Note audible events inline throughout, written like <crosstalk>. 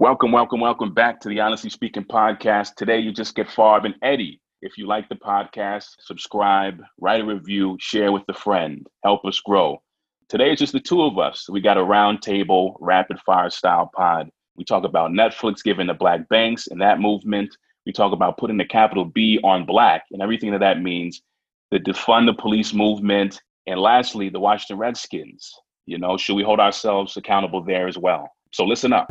Welcome, welcome, welcome back to the Honestly Speaking podcast. Today, you just get Farb and Eddie. If you like the podcast, subscribe, write a review, share with a friend, help us grow. Today, it's just the two of us. We got a roundtable, rapid fire style pod. We talk about Netflix giving the black banks and that movement. We talk about putting the capital B on black and everything that that means, the defund the police movement, and lastly, the Washington Redskins. You know, should we hold ourselves accountable there as well? So listen up.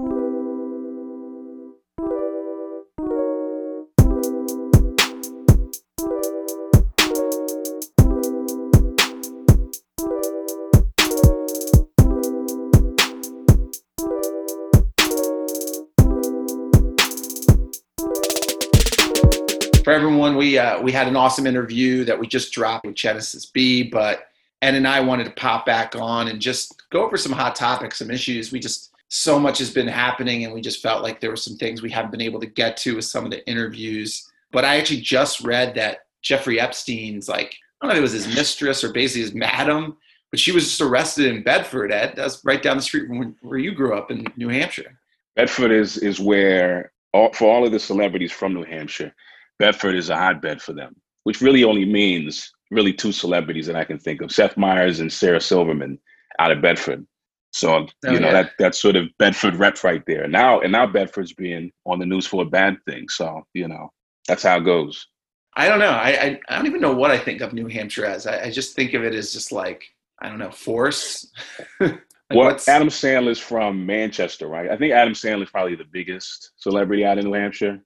For everyone, we uh, we had an awesome interview that we just dropped with Genesis B, but Ed and I wanted to pop back on and just go over some hot topics, some issues. We just so much has been happening, and we just felt like there were some things we haven't been able to get to with some of the interviews. But I actually just read that Jeffrey Epstein's like I don't know if it was his mistress or basically his madam, but she was just arrested in Bedford. Ed, that's right down the street from where you grew up in New Hampshire. Bedford is is where all, for all of the celebrities from New Hampshire, Bedford is a hotbed for them, which really only means really two celebrities that I can think of: Seth Meyers and Sarah Silverman out of Bedford. So oh, you know yeah. that that's sort of Bedford rep right there. Now and now Bedford's being on the news for a bad thing. So you know that's how it goes. I don't know. I I, I don't even know what I think of New Hampshire as. I, I just think of it as just like I don't know force. <laughs> like well, Adam Sandler's from Manchester, right? I think Adam Sandler's probably the biggest celebrity out in New Hampshire.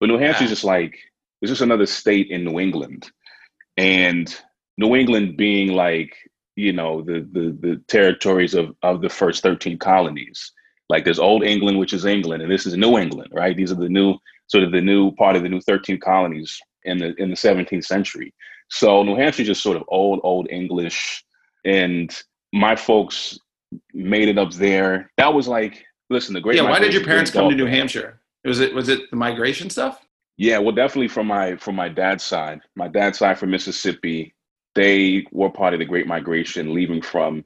But New Hampshire's yeah. just like it's just another state in New England, and New England being like you know the the the territories of of the first thirteen colonies. Like there's Old England, which is England, and this is New England, right? These are the new sort of the new part of the new thirteen colonies in the in the 17th century. So New Hampshire just sort of old old English, and my folks made it up there. That was like listen, the great. Yeah, why did your parents come to New Hampshire? Was it was it the migration stuff? Yeah, well, definitely from my from my dad's side. My dad's side from Mississippi, they were part of the Great Migration, leaving from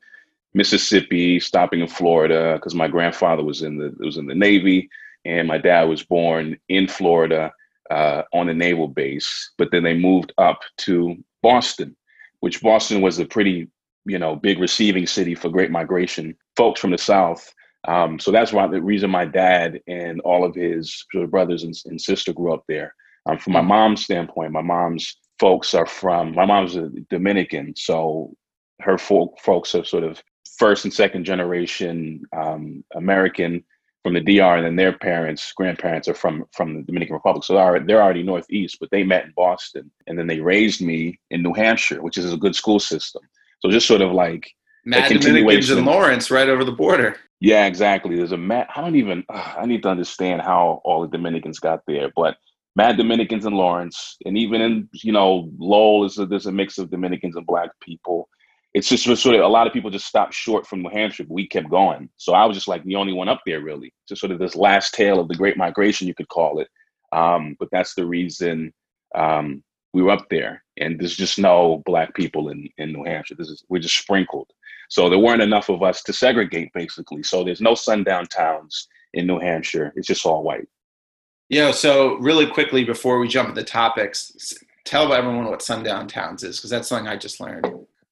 Mississippi, stopping in Florida because my grandfather was in the was in the Navy, and my dad was born in Florida uh, on a naval base. But then they moved up to Boston, which Boston was a pretty you know big receiving city for Great Migration. Folks from the South um, so that's why the reason my dad and all of his brothers and, and sister grew up there. Um, from my mom's standpoint, my mom's folks are from my mom's a Dominican, so her folk, folks are sort of first and second generation um, American from the DR, and then their parents, grandparents are from from the Dominican Republic. So they're they're already northeast, but they met in Boston, and then they raised me in New Hampshire, which is a good school system. So just sort of like Mad Dominicans in Lawrence, right over the border. Yeah, exactly. There's a Matt. I don't even. Uh, I need to understand how all the Dominicans got there, but Mad Dominicans in Lawrence, and even in you know Lowell is a, there's a mix of Dominicans and Black people. It's just sort of a lot of people just stopped short from New Hampshire, but we kept going. So I was just like the only one up there, really. Just sort of this last tail of the Great Migration, you could call it. Um, but that's the reason um, we were up there, and there's just no Black people in in New Hampshire. This is we're just sprinkled. So there weren't enough of us to segregate, basically. So there's no sundown towns in New Hampshire. It's just all white. Yeah. So really quickly before we jump into topics, tell everyone what sundown towns is because that's something I just learned.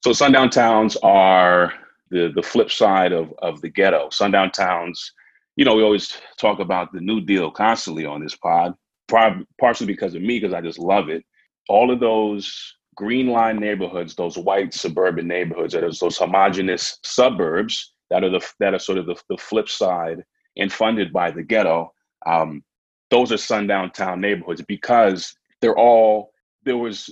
So sundown towns are the the flip side of of the ghetto. Sundown towns. You know, we always talk about the New Deal constantly on this pod, partially because of me, because I just love it. All of those green line neighborhoods, those white suburban neighborhoods, that is those homogenous suburbs that are the that are sort of the, the flip side and funded by the ghetto. Um, those are sundown town neighborhoods because they're all there was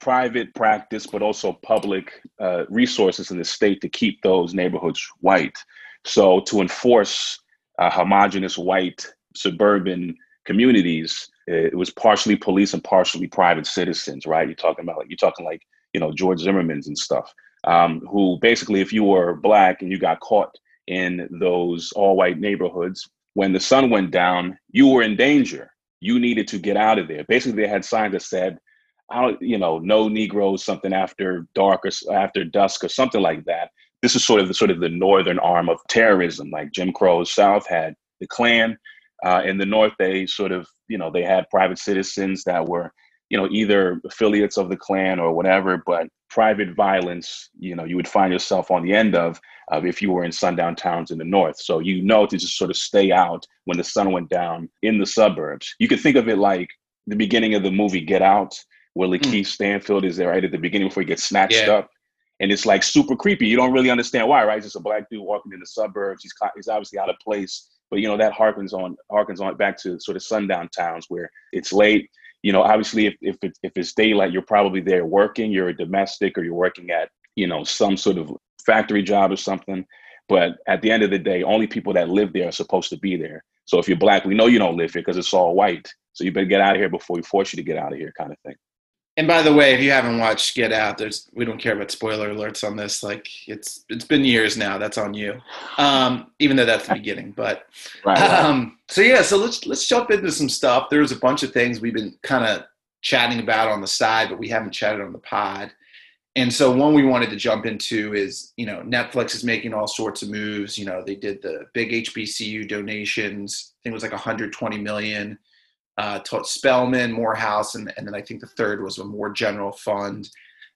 private practice, but also public uh, resources in the state to keep those neighborhoods white. So to enforce uh, homogenous white suburban communities, it was partially police and partially private citizens, right? You're talking about like you're talking like you know George Zimmerman's and stuff, um, who basically, if you were black and you got caught in those all-white neighborhoods, when the sun went down, you were in danger. You needed to get out of there. Basically, they had signs that said, "Out, you know, no Negroes, something after dark or after dusk or something like that." This is sort of the sort of the northern arm of terrorism, like Jim Crow's South had the Klan Uh, in the North, they sort of, you know, they had private citizens that were, you know, either affiliates of the Klan or whatever, but private violence, you know, you would find yourself on the end of uh, if you were in sundown towns in the North. So you know to just sort of stay out when the sun went down in the suburbs. You could think of it like the beginning of the movie Get Out, where. Lakeith mm. Stanfield is there right at the beginning before he gets snatched yeah. up and it's like super creepy. You don't really understand why, right? It's just a black dude walking in the suburbs. He's he's obviously out of place, but you know that harkens on harkens on back to sort of sundown towns where it's late. You know, obviously, if if it's, if it's daylight, you're probably there working. You're a domestic, or you're working at you know some sort of factory job or something. But at the end of the day, only people that live there are supposed to be there. So if you're black, we know you don't live here because it's all white. So you better get out of here before we force you to get out of here, kind of thing. And by the way, if you haven't watched Get Out, there's we don't care about spoiler alerts on this. Like it's it's been years now. That's on you. Um, even though that's the beginning. But right, right. Um, so yeah, so let's let's jump into some stuff. There's a bunch of things we've been kind of chatting about on the side, but we haven't chatted on the pod. And so one we wanted to jump into is, you know, Netflix is making all sorts of moves. You know, they did the big HBCU donations. I think it was like 120 million uh, Spelman, Morehouse, and, and then I think the third was a more general fund.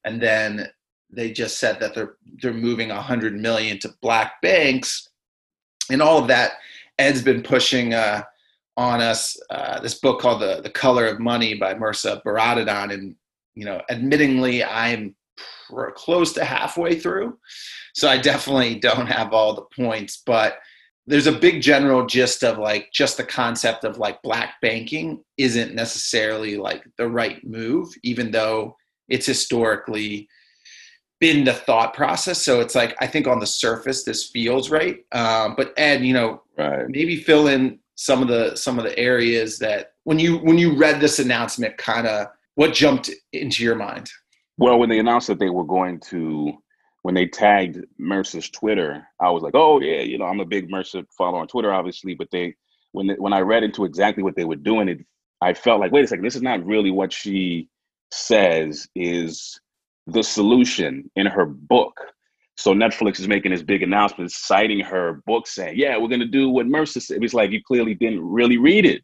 And then they just said that they're they're moving 100 million to black banks, and all of that. Ed's been pushing uh, on us uh, this book called the the Color of Money by Mehrsa Baradaran, and you know, admittingly, I'm pr- close to halfway through, so I definitely don't have all the points, but there's a big general gist of like just the concept of like black banking isn't necessarily like the right move even though it's historically been the thought process. So it's like i think on the surface this feels right. Um, but ed you know right. maybe fill in some of the some of the areas that when you when you read this announcement kind of what jumped into your mind? Well when they announced that they were going to when they tagged Mehrsa's Twitter, I was like, oh yeah, you know, I'm a big Mercer follower on Twitter, obviously. But they, when when I read into exactly what they were doing, it, I felt like, wait a second, this is not really what she says is the solution in her book. So Netflix is making this big announcement, citing her book, saying, "Yeah, we're to do what Mehrsa said." It's like you clearly didn't really read it,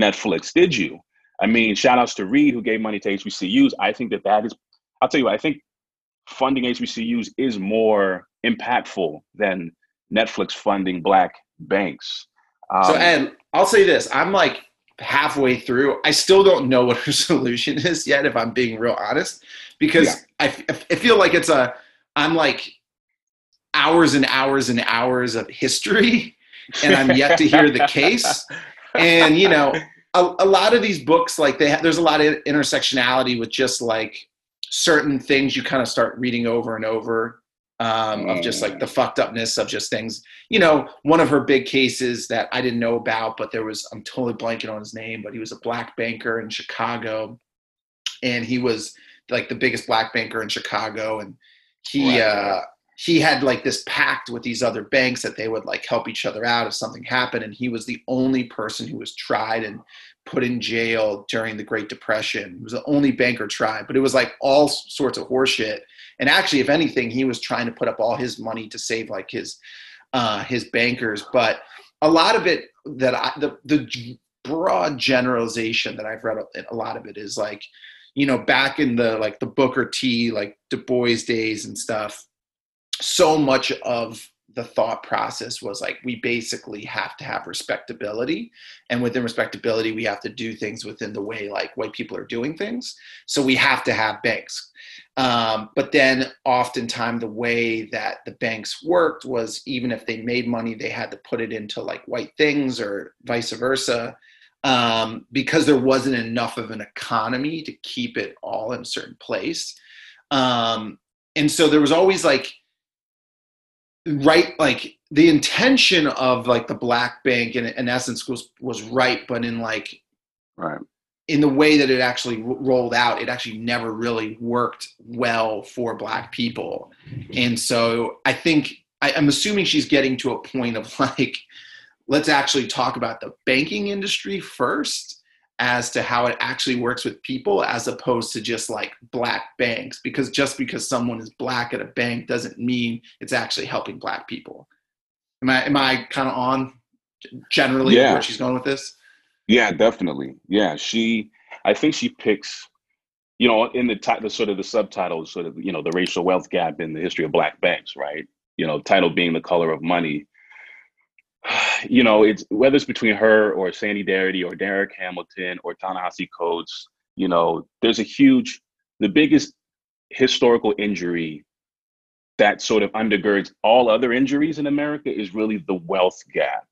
Netflix, did you? I mean, shout outs to Reed who gave money to HBCUs. I think that that is. I'll tell you, what, I think funding HBCUs is more impactful than Netflix funding black banks. Um, so, and I'll say this: I'm like halfway through. I still don't know what her <laughs> solution is yet, if I'm being real honest, because yeah. I, I feel like it's a. I'm like hours and hours and hours of history, and I'm yet to hear the case. And you know, a, a lot of these books, like they have, there's a lot of intersectionality with just like certain things you kind of start reading over and over um, of just like the fucked upness of just things. You know, one of her big cases that I didn't know about, but there was, I'm totally blanking on his name, but he was a black banker in Chicago. And he was like the biggest black banker in Chicago. And he, uh, he had like this pact with these other banks that they would like help each other out if something happened. And he was the only person who was tried and put in jail during the Great Depression. He was the only banker tried, but it was like all sorts of horseshit. And actually, if anything, he was trying to put up all his money to save like his uh, his bankers. But a lot of it that I the the broad generalization that I've read a lot of it is like, you know, back in the like the Booker T, like Du Bois days and stuff. So much of the thought process was like we basically have to have respectability. And within respectability we have to do things within the way like white people are doing things. So we have to have banks. Um, but then oftentimes the way that the banks worked was even if they made money they had to put it into like white things or vice versa um, because there wasn't enough of an economy to keep it all in a certain place. Um, and so there was always like right like the intention of like the black bank in, in essence was was right but in like right. in the way that it actually rolled out it actually never really worked well for black mm-hmm. people. Mm-hmm. And so i think I, i'm assuming she's getting to a point of <laughs> like let's actually talk about the banking industry first as to how it actually works with people as opposed to just like black banks because just because someone is black at a bank doesn't mean it's actually helping black people am i am i kind of on generally yeah. where she's going with this? Yeah, definitely. Yeah, she. I think she picks. You know, in the, title, sort of the subtitle, sort of you know the racial wealth gap in the history of black banks, right? You know, title being the color of money. <sighs> You know, it's whether it's between her or Sandy Darity or Darrick Hamilton or Ta-Nehisi Coates. You know, there's a huge, the biggest historical injury that sort of undergirds all other injuries in America is really the wealth gap.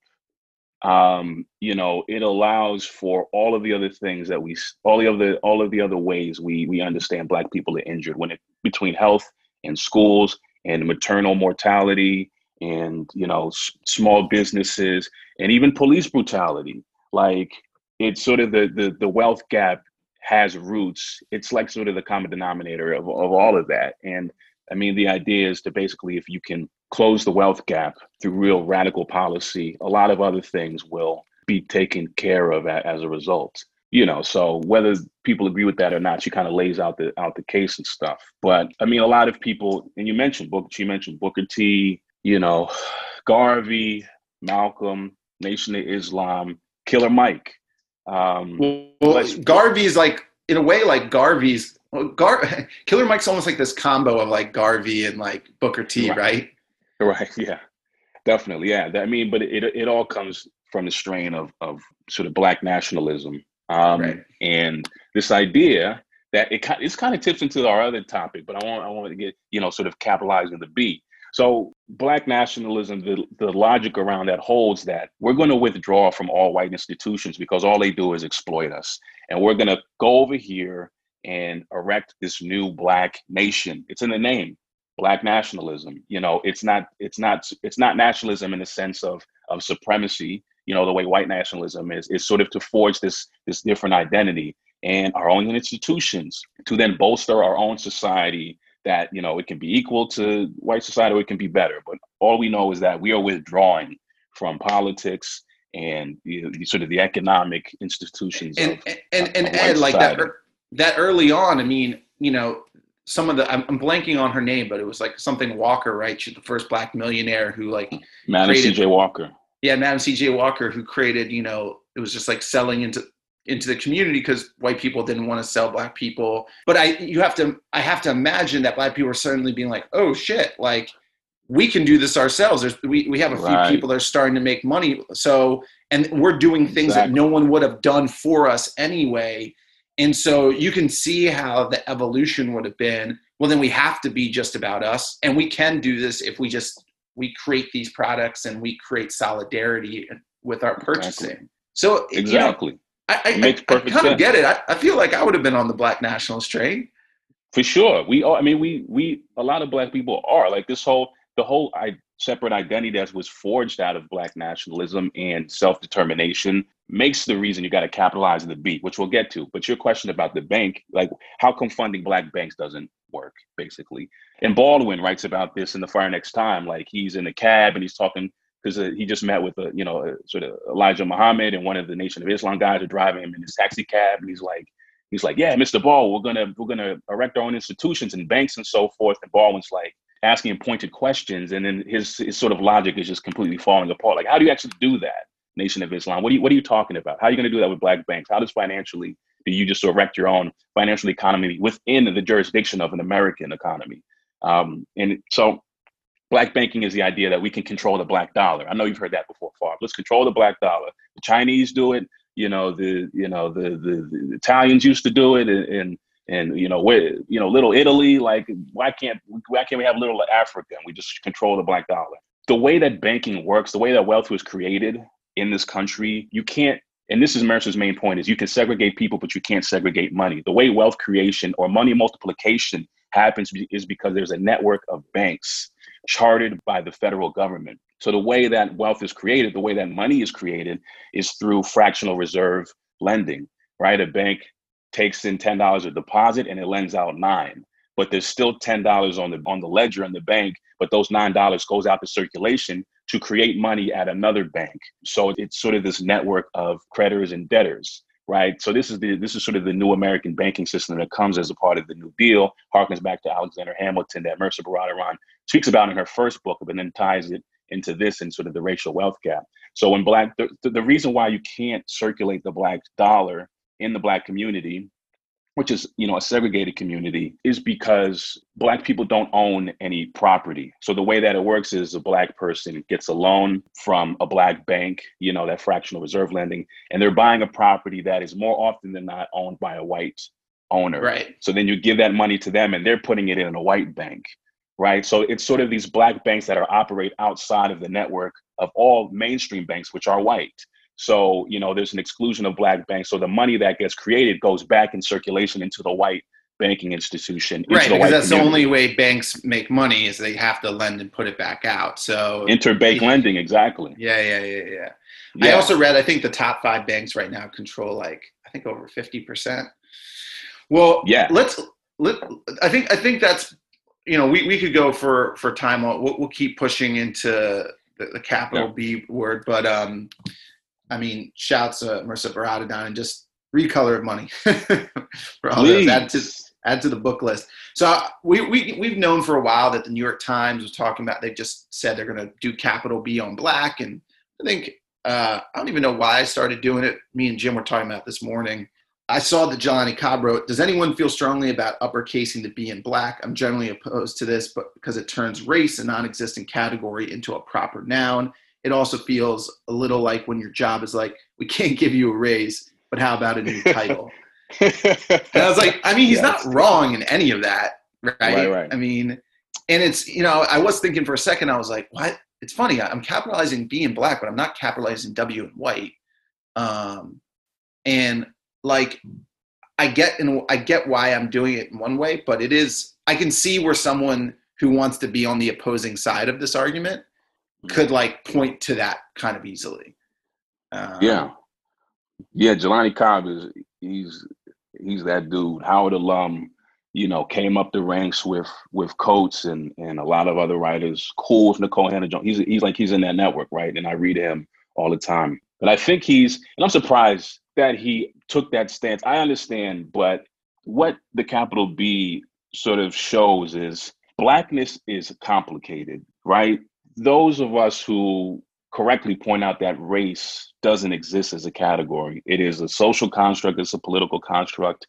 Um, you know, it allows for all of the other things that we, all the other, all of the other ways we we understand Black people are injured when it between health and schools and maternal mortality and you know s- small businesses and even police brutality. Like it's sort of the the the wealth gap has roots. It's like sort of the common denominator of of all of that and I mean, the idea is to basically, if you can close the wealth gap through real radical policy, a lot of other things will be taken care of as a result. You know, so whether people agree with that or not, she kind of lays out the out the case and stuff. But I mean, a lot of people, and you mentioned Book, she mentioned Booker T, you know, Garvey, Malcolm, Nation of Islam, Killer Mike. Um, well, Garvey is like in a way like Garvey's Gar- <laughs> Killer Mike's almost like this combo of like Garvey and like Booker T, right? Right. <laughs> right yeah, definitely. Yeah. I mean, but it, it all comes from the strain of, of sort of black nationalism. Um, right. And this idea that it it's kind of tips into our other topic, but I want I want to get you know sort of capitalizing the beat. So black nationalism, the, the logic around that holds that we're going to withdraw from all white institutions because all they do is exploit us. And we're going to go over here and erect this new black nation. It's in the name, black nationalism. You know, it's not it's not it's not nationalism in the sense of of supremacy. You know, the way white nationalism is is sort of to forge this this different identity and our own institutions to then bolster our own society that you know it can be equal to white society or it can be better but all we know is that we are withdrawing from politics and you know, sort of the economic institutions and of, and, and, and ed like that that early on, I mean, you know, some of the I'm, I'm, blanking on her name, but it was like something Walker, right? She's the first black millionaire who like Madam C.J. Walker. Yeah, Madam C.J. Walker, who created, you know, it was just like selling into into the community because white people didn't want to sell black people. But I you have to I have to imagine that black people are suddenly being like, oh shit, like we can do this ourselves. There's we, we have a few right. people that are starting to make money. So and we're doing things exactly. that no one would have done for us anyway. And so you can see how the evolution would have been. Well, then we have to be just about us. And we can do this if we just we create these products and we create solidarity with our purchasing. Exactly. So exactly. You know, I, I, makes perfect I, I kind of get it. I, I feel like I would have been on the black nationalist train. For sure. We are I mean we we a lot of black people are like this whole the whole I separate identity that was forged out of black nationalism and self-determination makes the reason you got to capitalize the beat, which we'll get to. But your question about the bank, like how come funding black banks doesn't work, basically. And Baldwin writes about this in the Fire Next Time. Like he's in a cab and he's talking because uh, he just met with a you know a, sort of Elijah Muhammad and one of the Nation of Islam guys are driving him in his taxi cab, and he's like. He's like, yeah, Mr. Ball, we're gonna we're gonna erect our own institutions and banks and so forth. And Baldwin's like, asking him pointed questions, and then his his sort of logic is just completely falling apart. Like, how do you actually do that, Nation of Islam? What are you what are you talking about? How are you going to do that with black banks? How does financially do you just erect your own financial economy within the jurisdiction of an American economy? Um, and so, black banking is the idea that we can control the black dollar. I know you've heard that before, Far. Let's control the black dollar. The Chinese do it. You know, the you know the the, the Italians used to do it, and, and and you know where you know little italy like why can't why can't we have little africa and we just control the black dollar the way that banking works the way that wealth was created in this country you can't and this is Mehrsa's main point is you can segregate people but you can't segregate money the way wealth creation or money multiplication happens is because there's a network of banks chartered by the federal government so the way that wealth is created the way that money is created is through fractional reserve lending right a bank takes in ten dollars a deposit and it lends out nine. But there's still ten dollars on the on the ledger in the bank, but those nine dollars goes out to circulation to create money at another bank. So it's sort of this network of creditors and debtors, right? So this is the this is sort of the new American banking system that comes as a part of the New Deal, harkens back to Alexander Hamilton that Mehrsa Baradaran speaks about in her first book, but then ties it into this and sort of the racial wealth gap. So when black, the, the reason why you can't circulate the black dollar in the black community which is you know a segregated community is because black people don't own any property. So the way that it works is a black person gets a loan from a black bank you know that fractional reserve lending and they're buying a property that is more often than not owned by a white owner. Right. So then you give that money to them and they're putting it in a white bank right? So it's sort of these black banks that are operate outside of the network of all mainstream banks which are white so, you know, there's an exclusion of black banks. So the money that gets created goes back in circulation into the white banking institution. Right, because that's community. the only way banks make money is they have to lend and put it back out. So interbank yeah. lending, exactly. Yeah, yeah, yeah, yeah, yeah. I also read I think the top five banks right now control like I think over fifty percent. Well, yeah. Let's let. I think I think that's you know we, we could go for for time. We'll, we'll keep pushing into the, the capital yeah. B word, but um, I mean, shouts to Mehrsa Baradaran and just recolor of money <laughs> for all those. Add to add to the book list. So uh, we we we've known for a while that the New York Times was talking about. They just said they're going to do capital B on black, and I think uh, I don't even know why I started doing it. Me and Jim were talking about this morning. I saw that Jelani Cobb wrote, Does anyone feel strongly about uppercasing the B in black? I'm generally opposed to this, but because it turns race, a non existent category, into a proper noun it also feels a little like when your job is like, we can't give you a raise, but how about a new <laughs> title? and I was like, I mean, he's not wrong in any of that, right? right? Right, I mean, and it's, you know, I was thinking for a second, I was like, what? It's funny. I'm capitalizing B in black, but I'm not capitalizing W in white. Um, and like, I get, and I get why I'm doing it in one way, but it is, I can see where someone who wants to be on the opposing side of this argument could like point to that kind of easily. Um, yeah, yeah. Jelani Cobb is he's he's that dude. Howard alum, you know, came up the ranks with with Coates and and a lot of other writers. Cool with Nikole Hannah-Jones. He's he's like he's in that network, right? And I read him all the time. But I think he's and I'm surprised that he took that stance. I understand, but what the capital B sort of shows is blackness is complicated, right? Those of us who correctly point out that race doesn't exist as a category. It is a social construct, it's a political construct,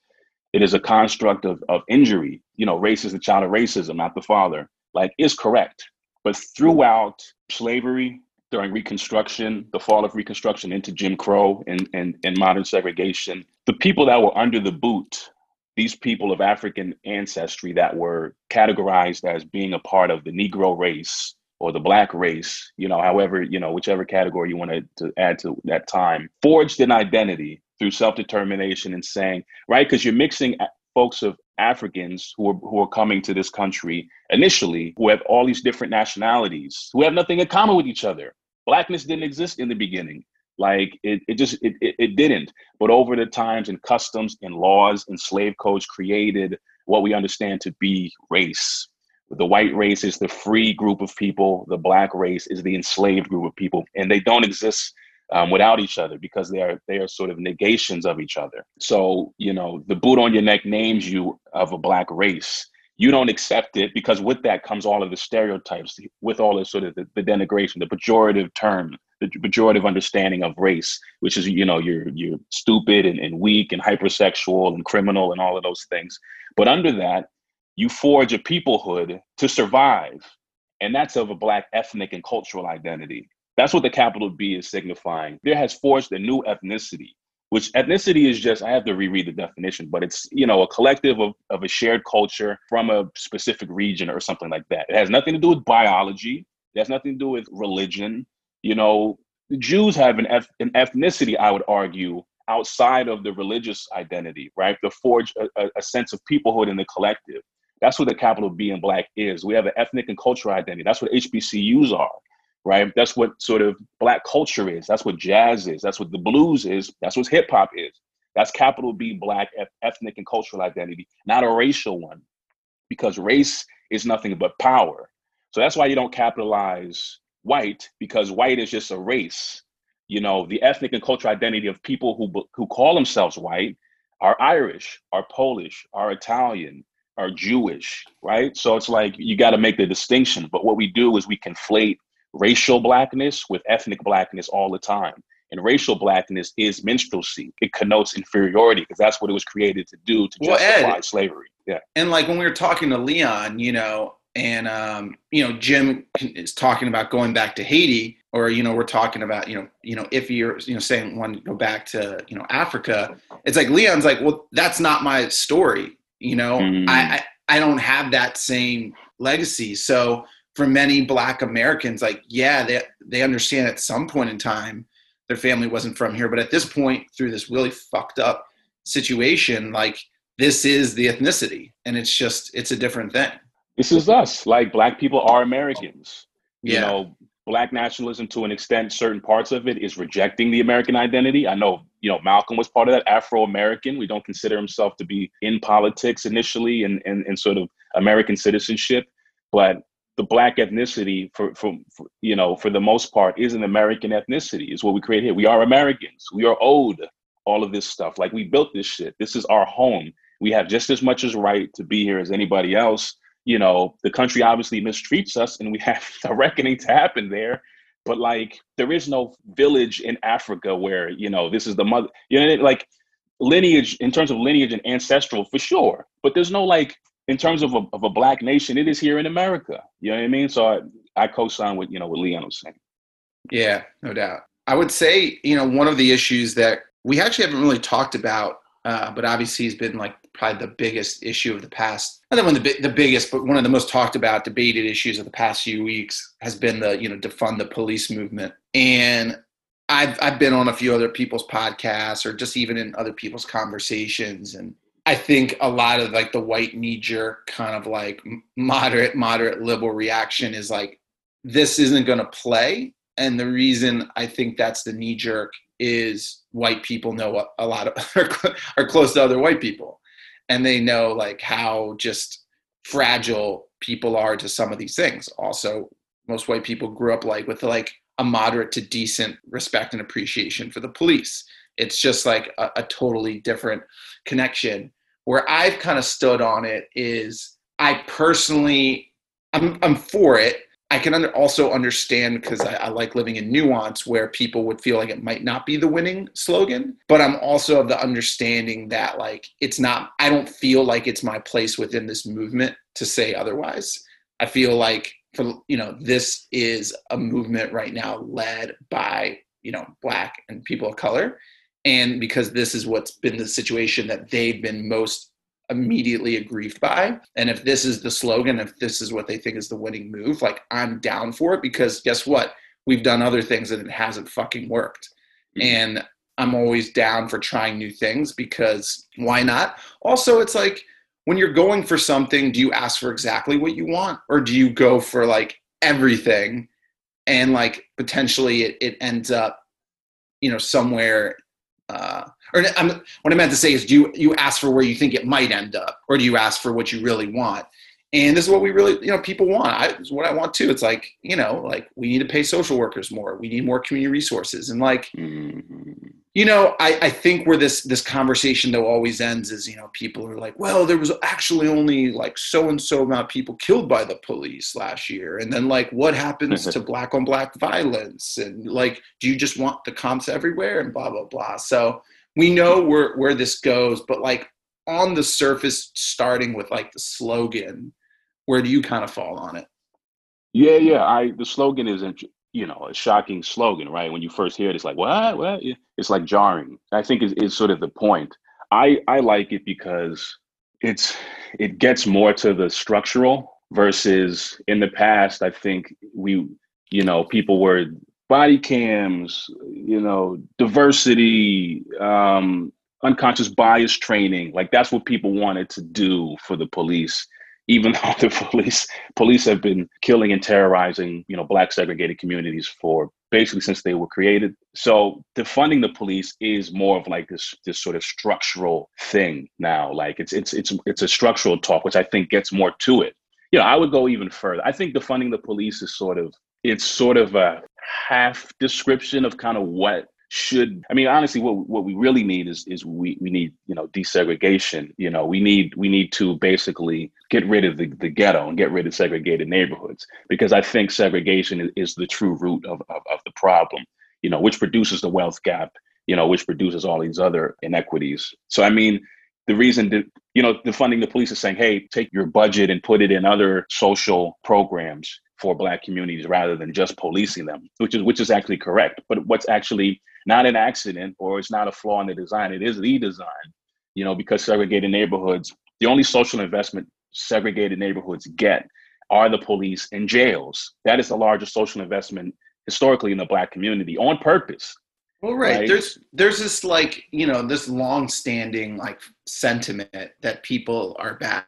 it is a construct of, of injury. You know, race is the child of racism, not the father. Like, is correct. But throughout slavery, during Reconstruction, the fall of Reconstruction into Jim Crow and, and, and modern segregation, the people that were under the boot, these people of African ancestry that were categorized as being a part of the Negro race, or the black race, you know, however, you know, whichever category you wanted to add to that time, forged an identity through self-determination and saying, right, because you're mixing folks of Africans who are who are coming to this country initially, who have all these different nationalities, who have nothing in common with each other. Blackness didn't exist in the beginning. Like it, it just it, it, it didn't. But over the times and customs and laws and slave codes created what we understand to be race the white race is the free group of people. The black race is the enslaved group of people. And they don't exist um, without each other because they are they are sort of negations of each other. So you know the boot on your neck names you of a black race. You don't accept it because with that comes all of the stereotypes with all the sort of the, the denigration the pejorative term the pejorative understanding of race which is you know you're you're stupid and, and weak and hypersexual and criminal and all of those things. But under that you forge a peoplehood to survive. And that's of a Black ethnic and cultural identity. That's what the capital B is signifying. There has forged a new ethnicity, which ethnicity is just, I have to reread the definition, but it's, you know, a collective of, of a shared culture from a specific region or something like that. It has nothing to do with biology. It has nothing to do with religion. You know, Jews have an, an ethnicity, I would argue, outside of the religious identity, right? To forge a, a sense of peoplehood in the collective. That's what the capital B in Black is. We have an ethnic and cultural identity. That's what HBCUs are, right? That's what sort of Black culture is. That's what jazz is. That's what the blues is. That's what hip hop is. That's capital B Black ethnic and cultural identity, not a racial one, because race is nothing but power. So that's why you don't capitalize white, because white is just a race. You know, the ethnic and cultural identity of people who who call themselves white are Irish, are Polish, are Italian, are Jewish, right? So it's like you got to make the distinction. But what we do is we conflate racial blackness with ethnic blackness all the time. And racial blackness is minstrelsy. It connotes inferiority because that's what it was created to do to well, justify Ed, slavery. Yeah. And like when we were talking to Leon, you know, and um, you know, Jim is talking about going back to Haiti, or you know, we're talking about you know, you know, if you're you know saying want to go back to you know Africa, it's like Leon's like, well, that's not my story. You know, mm. I, I I don't have that same legacy. So for many Black Americans, like yeah, they they understand at some point in time their family wasn't from here, but at this point, through this really fucked up situation, like this is the ethnicity, and it's just it's a different thing this is us. Like black people are Americans. Yeah. You know, black nationalism to an extent, certain parts of it is rejecting the American identity. I know, you know, Malcolm was part of that Afro American. We don't consider himself to be in politics initially and, and, and sort of American citizenship. But the black ethnicity for, for, for, you know, for the most part is an American ethnicity, is what we create here. We are Americans. We are owed all of this stuff. Like we built this shit. This is our home. We have just as much as right to be here as anybody else you know, the country obviously mistreats us and we <laughs> have a reckoning to happen there. But like, there is no village in Africa where, you know, this is the mother, you know, like lineage in terms of lineage and ancestral for sure. But there's no like, in terms of a, of a black nation, it is here in America. You know what I mean? So I, I co-sign with, you know, what Leon was saying. Yeah, no doubt. I would say, you know, one of the issues that we actually haven't really talked about, uh, but obviously has been like probably the biggest issue of the past not one of the, the biggest but one of the most talked about debated issues of the past few weeks has been the you know defund the police movement. And I've, I've been on a few other people's podcasts or just even in other people's conversations. And i think a lot of like the white knee jerk kind of like moderate moderate liberal reaction is like this isn't going to play. And the reason i think that's the knee jerk is white people know a, lot of <laughs> are, are close to other white people and they know like how just fragile people are to some of these things. Also, most white people grew up like with like a moderate to decent respect and appreciation for the police. It's just like a, a totally different connection. Where I've kind of stood on it is I personally I'm I'm for it I can under, also understand because I, I, like living in nuance where people would feel like it might not be the winning slogan, but I'm also of the understanding that like it's not. I don't feel like it's my place within this movement to say otherwise. I feel like for you know this is a movement right now led by you know black and people of color, and because this is what's been the situation that they've been most immediately aggrieved by. And if this is the slogan, if this is what they think is the winning move, like I'm down for it because guess what? We've done other things and it hasn't fucking worked. Mm-hmm. And I'm always down for trying new things because why not? Also, it's like when you're going for something, do you ask for exactly what you want or do you go for like everything and like potentially it, it ends up, you know, somewhere uh, or I'm, what I meant to say is, do you you ask for where you think it might end up, or do you ask for what you really want? And this is what we really, you know, people want. I, this is what I want too. It's like, you know, like we need to pay social workers more. We need more community resources, and like, mm-hmm. you know, I, I think where this this conversation though always ends is, you know, people are like, well, there was actually only like so and so amount of people killed by the police last year, and then like, what happens <laughs> to black on black violence, and like, do you just want the comps everywhere, and blah blah blah. So we know where where this goes, but like on the surface, starting with like the slogan, where do you kind of fall on it? Yeah, yeah. I the slogan isn't you know a shocking slogan, right? When you first hear it, it's like what, what? It's like jarring. I think is is sort of the point. I I like it because it's it gets more to the structural versus in the past. I think we you know people were body cams, you know, diversity, um, unconscious bias training. Like that's what people wanted to do for the police, even <laughs> though the police police have been killing and terrorizing, you know, black segregated communities for basically since they were created. So defunding the police is more of like this this sort of structural thing now. Like it's it's it's it's a structural talk, which I think gets more to it. You know, I would go even further. I think defunding the police is sort of it's sort of a half description of kind of what should i mean honestly what what we really need is is we we need you know desegregation. You know we need we need to basically get rid of the, the ghetto and get rid of segregated neighborhoods because i think segregation is, is the true root of, of, of the problem you know which produces the wealth gap you know which produces all these other inequities. So i mean the reason that you know the funding the police is saying hey take your budget and put it in other social programs for black communities rather than just policing them which is which is actually correct. But what's actually not an accident or it's not a flaw in the design. It is the design, you know, because segregated neighborhoods, the only social investment segregated neighborhoods get are the police and jails. That is the largest social investment historically in the black community on purpose. Well, right. right. There's there's this like you know this long-standing like sentiment that people are bad,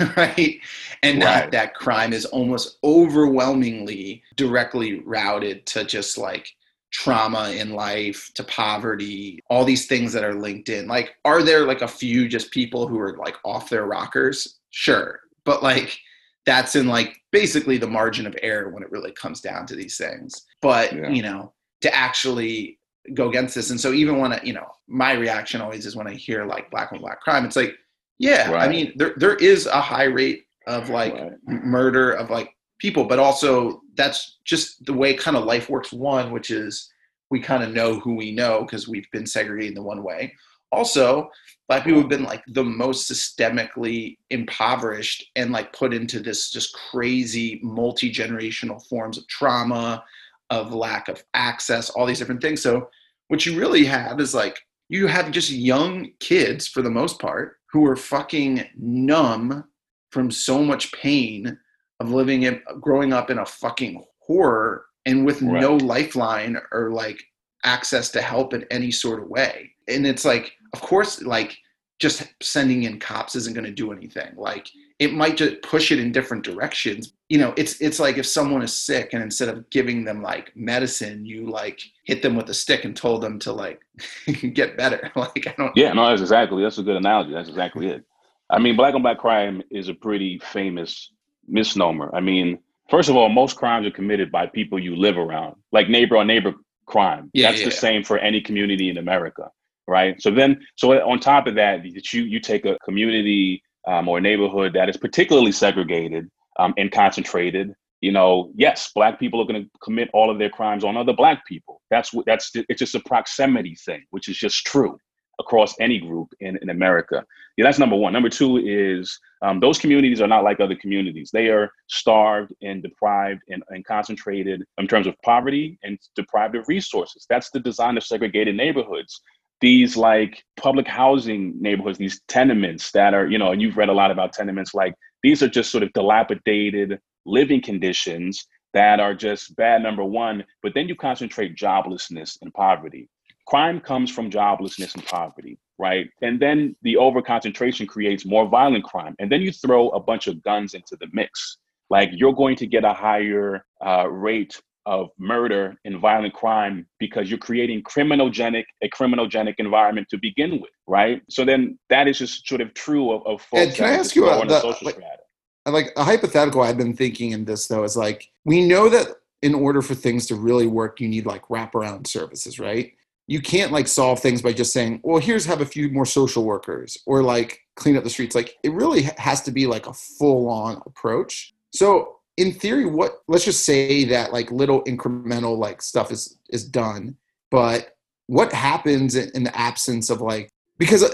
<laughs> right, and right. that that crime is almost overwhelmingly directly routed to just like trauma in life to poverty all these things that are linked in like are there like a few just people who are like off their rockers sure but like that's in like basically the margin of error when it really comes down to these things but yeah. you know to actually go against this and so even when I, you know my reaction always is when i hear like black on black crime it's like yeah right. i mean there there is a high rate of like right. murder of like people, but also that's just the way kind of life works. One, which is we kind of know who we know because we've been segregated in the one way. Also, black people have been like the most systemically impoverished and like put into this just crazy multi generational forms of trauma, of lack of access, all these different things. So, what you really have is like you have just young kids for the most part who are fucking numb from so much pain of living in growing up in a fucking horror and with right. no lifeline or like access to help in any sort of way. And it's like, of course, like just sending in cops isn't going to do anything. Like it might just push it in different directions. You know, it's it's like if someone is sick and instead of giving them like medicine, you like hit them with a stick and told them to like <laughs> get better. <laughs> Like I don't. Yeah, no, that's exactly that's a good analogy. That's exactly it. I mean, black on black crime is a pretty famous misnomer. I mean, first of all, most crimes are committed by people you live around, like neighbor on neighbor crime. Yeah, That's yeah, the yeah. same for any community in America, right? So then, so on top of that, you you take a community um, or a neighborhood that is particularly segregated um, and concentrated. You know, yes, black people are going to commit all of their crimes on other black people. That's what that's it's just a proximity thing, which is just true across any group in, in America. Yeah, that's number one. Number two is um, those communities are not like other communities. They are starved and deprived and, and concentrated in terms of poverty and deprived of resources. That's the design of segregated neighborhoods. These like public housing neighborhoods, these tenements that are, you know, and you've read a lot about tenements, like these are just sort of dilapidated living conditions that are just bad, number one. But then you concentrate joblessness and poverty crime comes from joblessness and poverty, right? And then the overconcentration creates more violent crime. And then you throw a bunch of guns into the mix. Like you're going to get a higher uh, rate of murder and violent crime because you're creating criminogenic a criminogenic environment to begin with, right? So then that is just sort of true of, of folks. And can I ask you about the, social like, strata. like a hypothetical I've been thinking in this though is like we know that in order for things to really work, you need like wraparound services, right? You can't like solve things by just saying, well, here's have a few more social workers or like clean up the streets. Like it really has to be like a full on approach. So in theory, what let's just say that like little incremental like stuff is is done, but what happens in the absence of like because uh,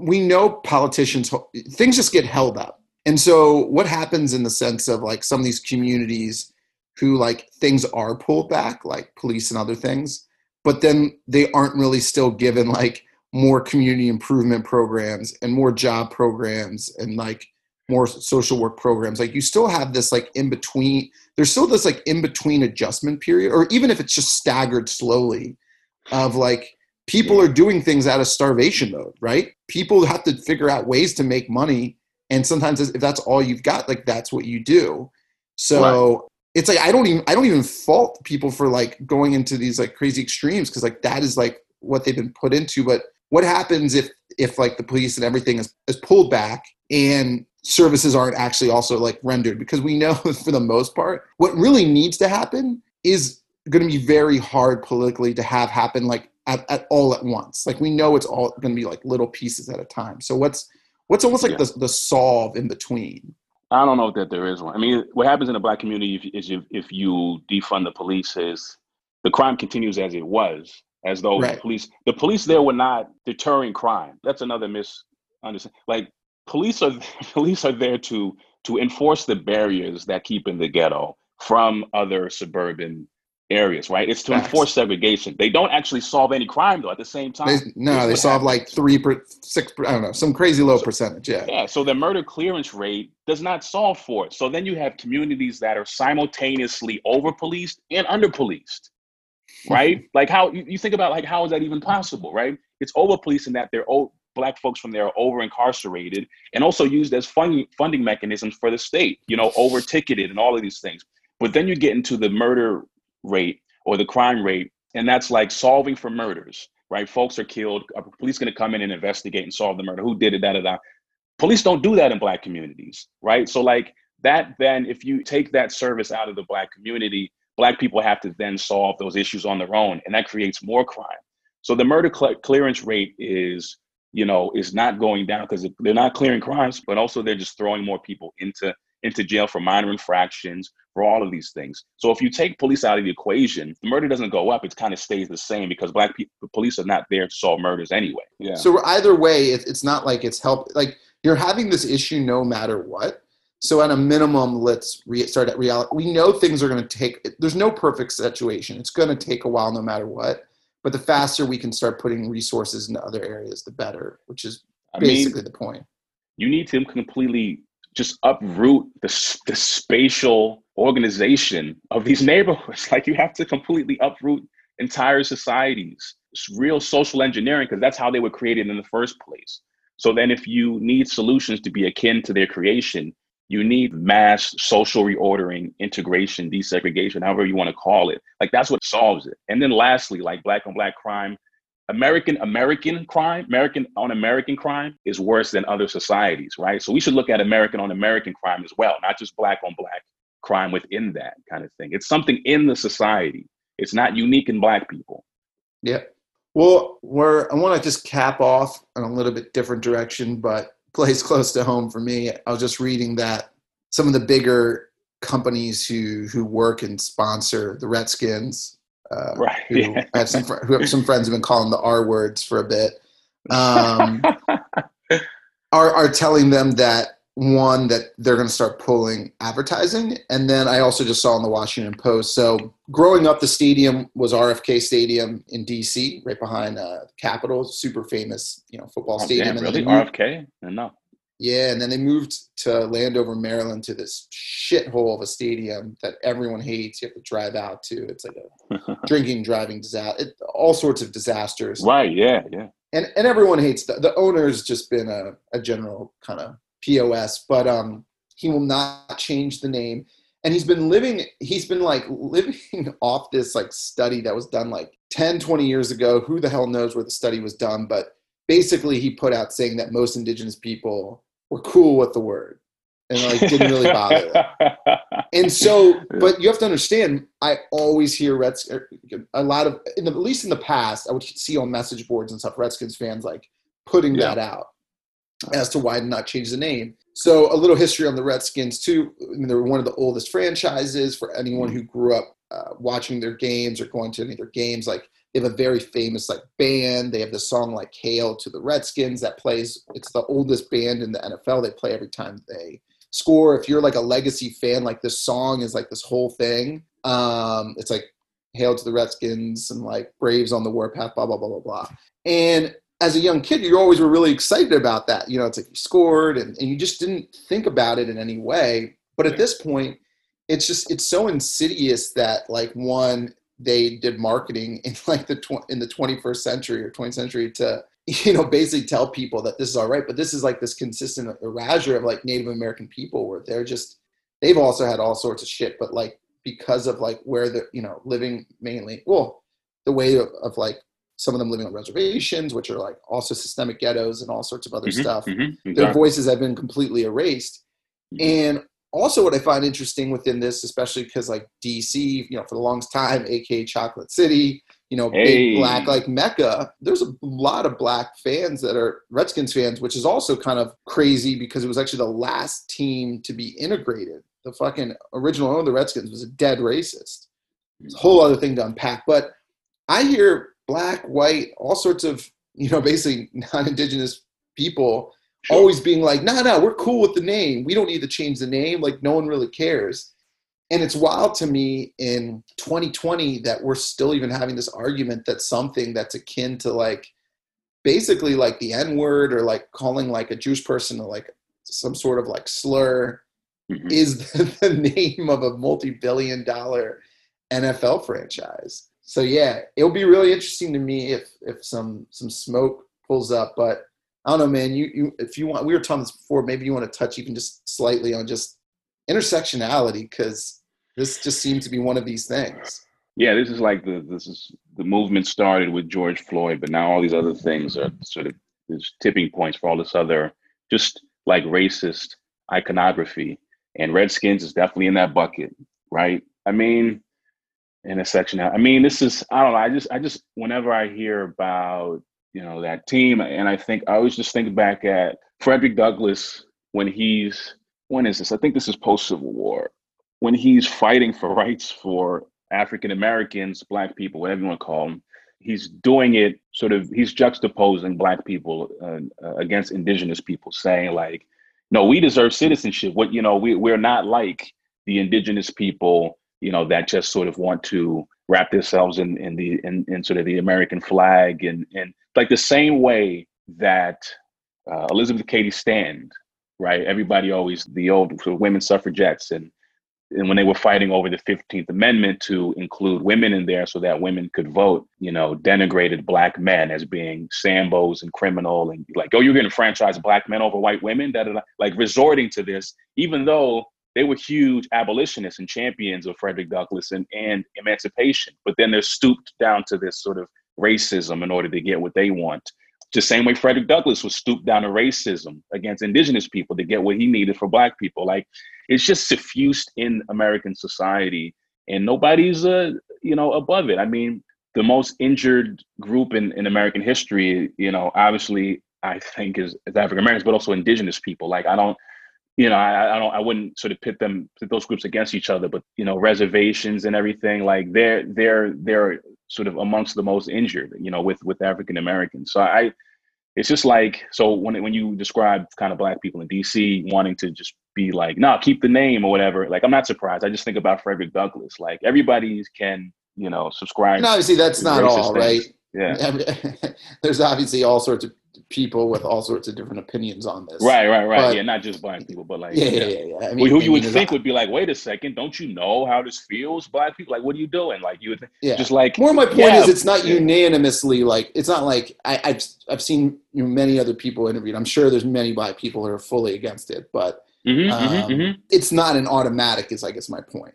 we know politicians things just get held up. And so what happens in the sense of like some of these communities who like things are pulled back, like police and other things, but then they aren't really still given like more community improvement programs and more job programs and like more social work programs. Like you still have this like in between there's still this like in between adjustment period or even if it's just staggered slowly of like people are doing things out of starvation mode right? People have to figure out ways to make money and sometimes if that's all you've got like that's what you do. So it's like I don't even I don't even fault people for like going into these like crazy extremes because like that is like what they've been put into. But what happens if if like the police and everything is, is pulled back and services aren't actually also like rendered? Because we know <laughs> for the most part, what really needs to happen is going to be very hard politically to have happen like at, at all at once. Like we know it's all going to be like little pieces at a time. So what's what's almost like yeah. the the solve in between? I don't know that there is one. I mean, what happens in the black community is if, if you defund the police is the crime continues as it was, as though right. the police the police there were not deterring crime. That's another misunderstanding. Like police are <laughs> police are there to to enforce the barriers that keep in the ghetto from other suburban areas, right? It's to Facts. enforce segregation. They don't actually solve any crime though. At the same time, they, no, they solve happens. like three, per, six, I don't know, some crazy low so, percentage. Yeah, yeah. So the murder clearance rate does not solve for it. So then you have communities that are simultaneously over policed and under policed, right? <laughs> like how you, you think about like how is that even possible, right? It's over policed in that they're old. Black folks from there are over incarcerated and also used as funding funding mechanisms for the state, you know, over ticketed and all of these things. But then you get into the murder rate or the crime rate, and that's like solving for murders, right? Folks are killed. Police going to come in and investigate and solve the murder? Who did it? Da da da. Police don't do that in black communities, right? So like that, then if you take that service out of the black community, black people have to then solve those issues on their own, and that creates more crime. So the murder cl- clearance rate is, you know, is not going down because they're not clearing crimes, but also they're just throwing more people into into jail for minor infractions, for all of these things. So if you take police out of the equation, the murder doesn't go up; it kind of stays the same because black people, police are not there to solve murders anyway. Yeah. So either way, it's not like it's help. Like you're having this issue no matter what. So at a minimum, let's re- start at reality. We know things are going to take. There's no perfect situation. It's going to take a while, no matter what. But the faster we can start putting resources into other areas, the better. Which is basically I mean, the point. You need to completely just uproot the, the spatial organization of these neighborhoods. <laughs> Like you have to completely uproot entire societies. It's real social engineering because that's how they were created in the first place. So then, if you need solutions to be akin to their creation, you need mass social reordering, integration, desegregation, however you want to call it. Like that's what solves it. And then lastly, like black on black crime, American American crime, American on American crime is worse than other societies, right? So we should look at American on American crime as well, not just black on black crime within that kind of thing. It's something in the society. It's not unique in black people. Yeah. Well, we're I want to just cap off in a little bit different direction, but <laughs> plays close to home for me. I was just reading that some of the bigger companies who who work and sponsor the Redskins uh, right. Who yeah. I have some fr- who have some friends have been calling the R words for a bit. Um, <laughs> are are telling them that one that they're going to start pulling advertising, and then I also just saw in the Washington Post. So growing up, the stadium was RFK Stadium in DC, right behind uh, Capitol, super famous, you know, football oh, stadium. Damn, really, RFK? No. Yeah, and then they moved to Landover, Maryland, to this shithole of a stadium that everyone hates. You have to drive out to. It's like a <laughs> drinking, driving disaster. It, all sorts of disasters. Right. Yeah. Yeah. And and everyone hates the the owner's just been a, a general kind of pos, but um he will not change the name. And he's been living. He's been like <laughs> living off this like study that was done like 10, 20 years ago. Who the hell knows where the study was done, but basically he put out saying that most indigenous people were cool with the word and like didn't really bother them. <laughs> and so, but you have to understand, I always hear Redskins, a lot of, in the, at least in the past, I would see on message boards and stuff, Redskins fans like putting yeah. that out as to why not change the name. So a little history on the Redskins too. I mean, they're one of the oldest franchises for anyone who grew up uh, watching their games or going to any of their games. Like they have a very famous like band. They have the song like "Hail to the Redskins" that plays. It's the oldest band in the NFL. They play every time they score. If you're like a legacy fan, like this song is like this whole thing. Um, it's like "Hail to the Redskins" and like "Braves on the Warpath," blah blah blah blah blah. And as a young kid, you always were really excited about that. You know, it's like you scored, and, and you just didn't think about it in any way. But at this point, it's just it's so insidious that like one they did marketing in <laughs> like the tw- in the 21st century or 20th century to <laughs> you know basically tell people that this is all right. But this is like this consistent erasure of like native american people where they're just they've also had all sorts of shit. But like because of like where they're you know living mainly well the way of, of like some of them living on reservations which are like also systemic ghettos and all sorts of other mm-hmm, stuff mm-hmm, exactly. their voices have been completely erased. Mm-hmm. and also what I find interesting within this, especially because like DC, you know, for the longest time, aka Chocolate City, you know, hey. big black like Mecca. There's a lot of black fans that are Redskins fans, which is also kind of crazy because it was actually the last team to be integrated. The fucking original owner of the Redskins was a dead racist. It's a whole other thing to unpack. But I hear black, white, all sorts of, you know, basically <laughs> non-indigenous people sure. always being like, "No, nah, no, nah, we're cool with the name. We don't need to change the name. Like, no one really cares." And it's wild to me in 2020 that we're still even having this argument that something that's akin to like basically like the N word or like calling like a Jewish person like some sort of like slur mm-hmm. is the, <laughs> the name of a multi billion dollar NFL franchise. So yeah, it'll be really interesting to me if if some some smoke pulls up. But I don't know, man. You you if you want, we were talking this before. Maybe you want to touch even just slightly on just intersectionality because this just seems to be one of these things. Yeah, this is like the this is the movement started with George Floyd, but now all these other things are sort of there's tipping points for all this other just like racist iconography. And Redskins is definitely in that bucket, right? I mean, intersection. I mean, this is I don't know. I just I just whenever I hear about you know that team, and I think I always just think back at Frederick Douglass when he's when is this? I think this is post Civil War when he's fighting for rights for African Americans, Black people, whatever you want to call them. He's doing it sort of. He's juxtaposing Black people uh, uh, against Indigenous people, saying like, "No, we deserve citizenship. What you know, we we're not like the Indigenous people you know, that just sort of want to wrap themselves in, in the in, in sort of the American flag and and like the same way that uh, Elizabeth Cady Stanton, right? Everybody always the old of women suffragettes and and when they were fighting over the 15th Amendment to include women in there so that women could vote, you know, denigrated black men as being Sambos and criminal and like, oh, you're going to franchise black men over white women, that like resorting to this, even though they were huge abolitionists and champions of Frederick Douglass and, and emancipation. But then they're stooped down to this sort of racism in order to get what they want. Just the same way Frederick Douglass was stooped down to racism against indigenous people to get what he needed for black people. Like it's just suffused in American society and nobody's uh, you know above it. I mean, the most injured group in, in American history, you know, obviously I think is, is African Americans, but also indigenous people. Like I don't you know, I, I don't, I wouldn't sort of pit them, pit those groups against each other, but you know, reservations and everything, like they're, they're, they're sort of amongst the most injured, you know, with, with African Americans. So I, it's just like, so when, when you describe kind of black people in DC wanting to just be like, no, nah, keep the name or whatever, like, I'm not surprised. I just think about Frederick Douglass, like everybody can, you know, subscribe. No, obviously that's not all, things. right? Yeah. <laughs> There's obviously all sorts of people with all sorts of different opinions on this. Right, right, right. But, yeah, not just black people, but like yeah, yeah, yeah. yeah. I mean, who you would think would be like, wait a second, don't you know how this feels? Black people, like, what are you doing? Like, you would think, yeah. just like more. My point yeah, is, it's not unanimously like it's not like I, have I've seen you know, many other people interviewed. I'm sure there's many black people who are fully against it, but mm-hmm, mm-hmm um, mm-hmm. it's not an automatic. Is I guess my point.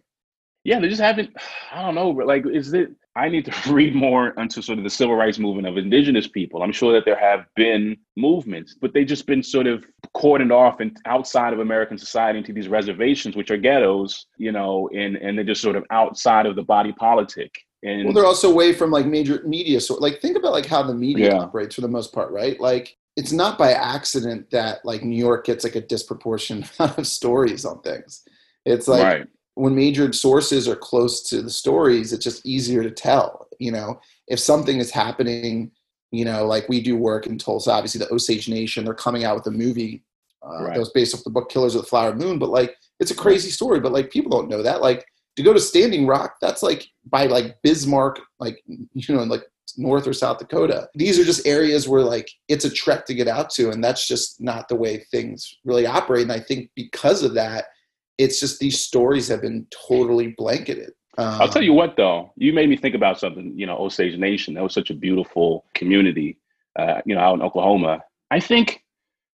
Yeah, they just haven't. <sighs> I don't know. Like, is it? I need to <laughs> read more into sort of the civil rights movement of indigenous people. I'm sure that there have been movements, but they've just been sort of cordoned off and outside of American society into these reservations, which are ghettos, you know, and and they're just sort of outside of the body politic. And well, they're also away from like major media. So, like, think about like how the media yeah. operates for the most part, right? Like, it's not by accident that like New York gets like a disproportionate <laughs> amount of stories on things. It's like right when majored sources are close to the stories, it's just easier to tell. You know, if something is happening, you know, like we do work in Tulsa, obviously the Osage Nation, they're coming out with a movie uh, right. that was based off the book Killers of the Flower Moon. But like, it's a crazy story, but like people don't know that. Like to go to Standing Rock, that's like by like Bismarck, like you know, like North or South Dakota. These are just areas where like it's a trek to get out to, and that's just not the way things really operate. And I think because of that, it's just these stories have been totally blanketed. Um, I'll tell you what, though, you made me think about something. You know, Osage Nation. That was such a beautiful community. Uh, you know, out in Oklahoma. I think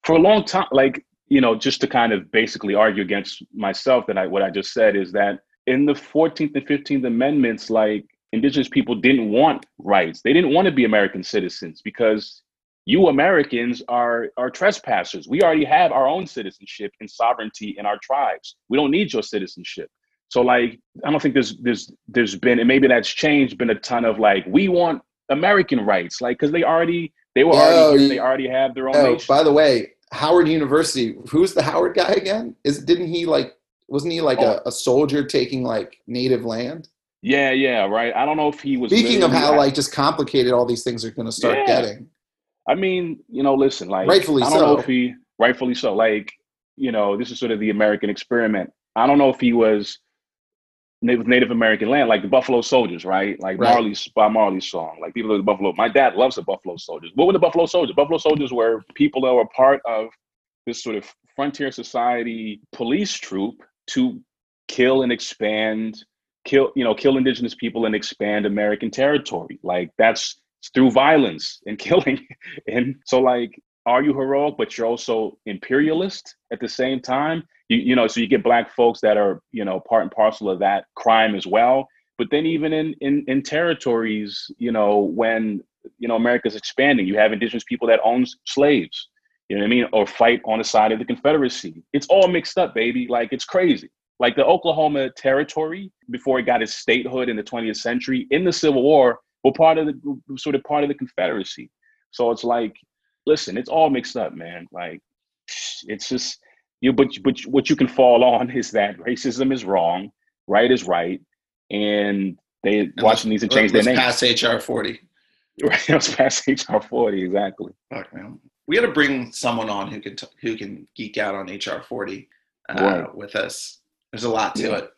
for a long time, like you know, just to kind of basically argue against myself that I what I just said is that in the 14th and 15th Amendments, like indigenous people didn't want rights. They didn't want to be American citizens because you Americans are are trespassers. We already have our own citizenship and sovereignty in our tribes. We don't need your citizenship. So like I don't think there's there's there's been and maybe that's changed been a ton of like we want American rights like because they already they were already oh, they already have their own. Oh, by the way, Howard University. Who's the Howard guy again? Is didn't he like wasn't he like oh. a, a soldier taking like native land? Yeah, yeah, right. I don't know if he was. Speaking of how like just complicated all these things are going to start yeah. getting. I mean, you know, listen, like rightfully I don't so. know if he rightfully so. Like, you know, this is sort of the American experiment. I don't know if he was Native Native American land, like the Buffalo Soldiers, right? Like right. Marley's Bob Marley's song. Like people of the Buffalo. My dad loves the Buffalo Soldiers. What were the Buffalo Soldiers? Buffalo Soldiers were people that were part of this sort of frontier society police troop to kill and expand, kill you know, kill indigenous people and expand American territory. Like that's through violence and <laughs> killing. and so like are you heroic but you're also imperialist at the same time? You, you know so you get black folks that are you know part and parcel of that crime as well. But then even in in, in territories you know when you know america's expanding you have indigenous people that owns slaves you know what i mean or fight on the side of the confederacy. It's all mixed up baby. Like it's crazy. Like the oklahoma territory before it got its statehood in the 20th century in the civil war were part of the sort of part of the confederacy so it's like listen it's all mixed up man like it's just you but but what you can fall on is that racism is wrong, right is right, and they and watching these and change their name. Pass HR forty. <laughs> Right, let's pass HR forty exactly. Fuck man, we got to bring someone on who can t- who can geek out on HR forty uh, right. with us. There's a lot to yeah. it.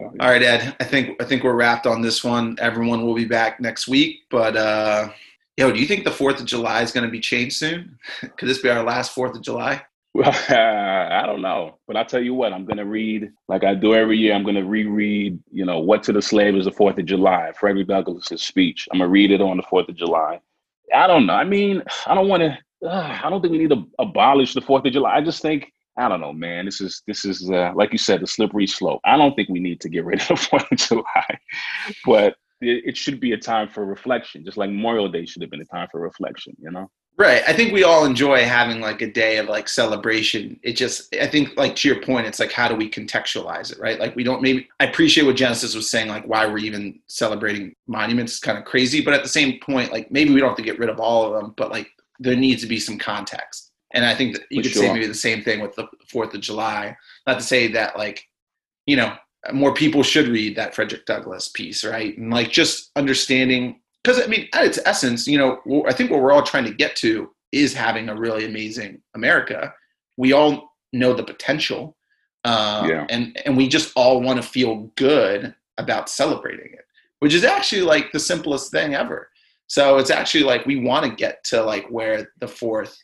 All right, Ed. I think I think we're wrapped on this one. Everyone will be back next week, but uh, yo, do you think the Fourth of July is going to be changed soon? <laughs> Could this be our last Fourth of July? Well, <laughs> I don't know, but I'll tell you what. I'm going to read, like I do every year. I'm going to reread, you know, "What to the Slave is the Fourth of July," Frederick Douglass's speech. I'm gonna read it on the Fourth of July. I don't know. I mean, I don't want to. Uh, I don't think we need to abolish the Fourth of July. I just think I don't know, man. This is this is uh, like you said, the slippery slope. I don't think we need to get rid <laughs> of Fourth of July, but it, it should be a time for reflection, just like Memorial Day should have been a time for reflection. You know. Right. I think we all enjoy having like a day of like celebration. It just, I think, like to your point, it's like, how do we contextualize it, right? Like, we don't maybe, I appreciate what Genesis was saying, like, why we're even celebrating monuments is kind of crazy. But at the same point, like, maybe we don't have to get rid of all of them, but like, there needs to be some context. And I think that you For could sure. say maybe the same thing with the 4th of July. Not to say that, like, you know, more people should read that Frederick Douglass piece, right? And like, just understanding because I mean, at its essence, you know, I think what we're all trying to get to is having a really amazing America. We all know the potential, uh, yeah. and and we just all want to feel good about celebrating it, which is actually like the simplest thing ever. So it's actually like we want to get to like where the fourth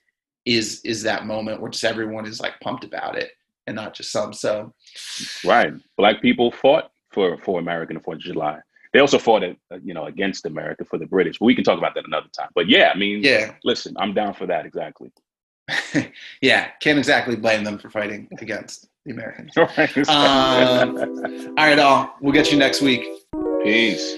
is is that moment where just everyone is like pumped about it and not just some. So, right, black people fought for for American Fourth of July. They also fought, it, uh, you know, against America for the British. But we can talk about that another time. But yeah, I mean, yeah. Listen, I'm down for that. Exactly. <laughs> yeah, can't exactly blame them for fighting against the Americans. <laughs> um, <laughs> all right, all. We'll get you next week. Peace.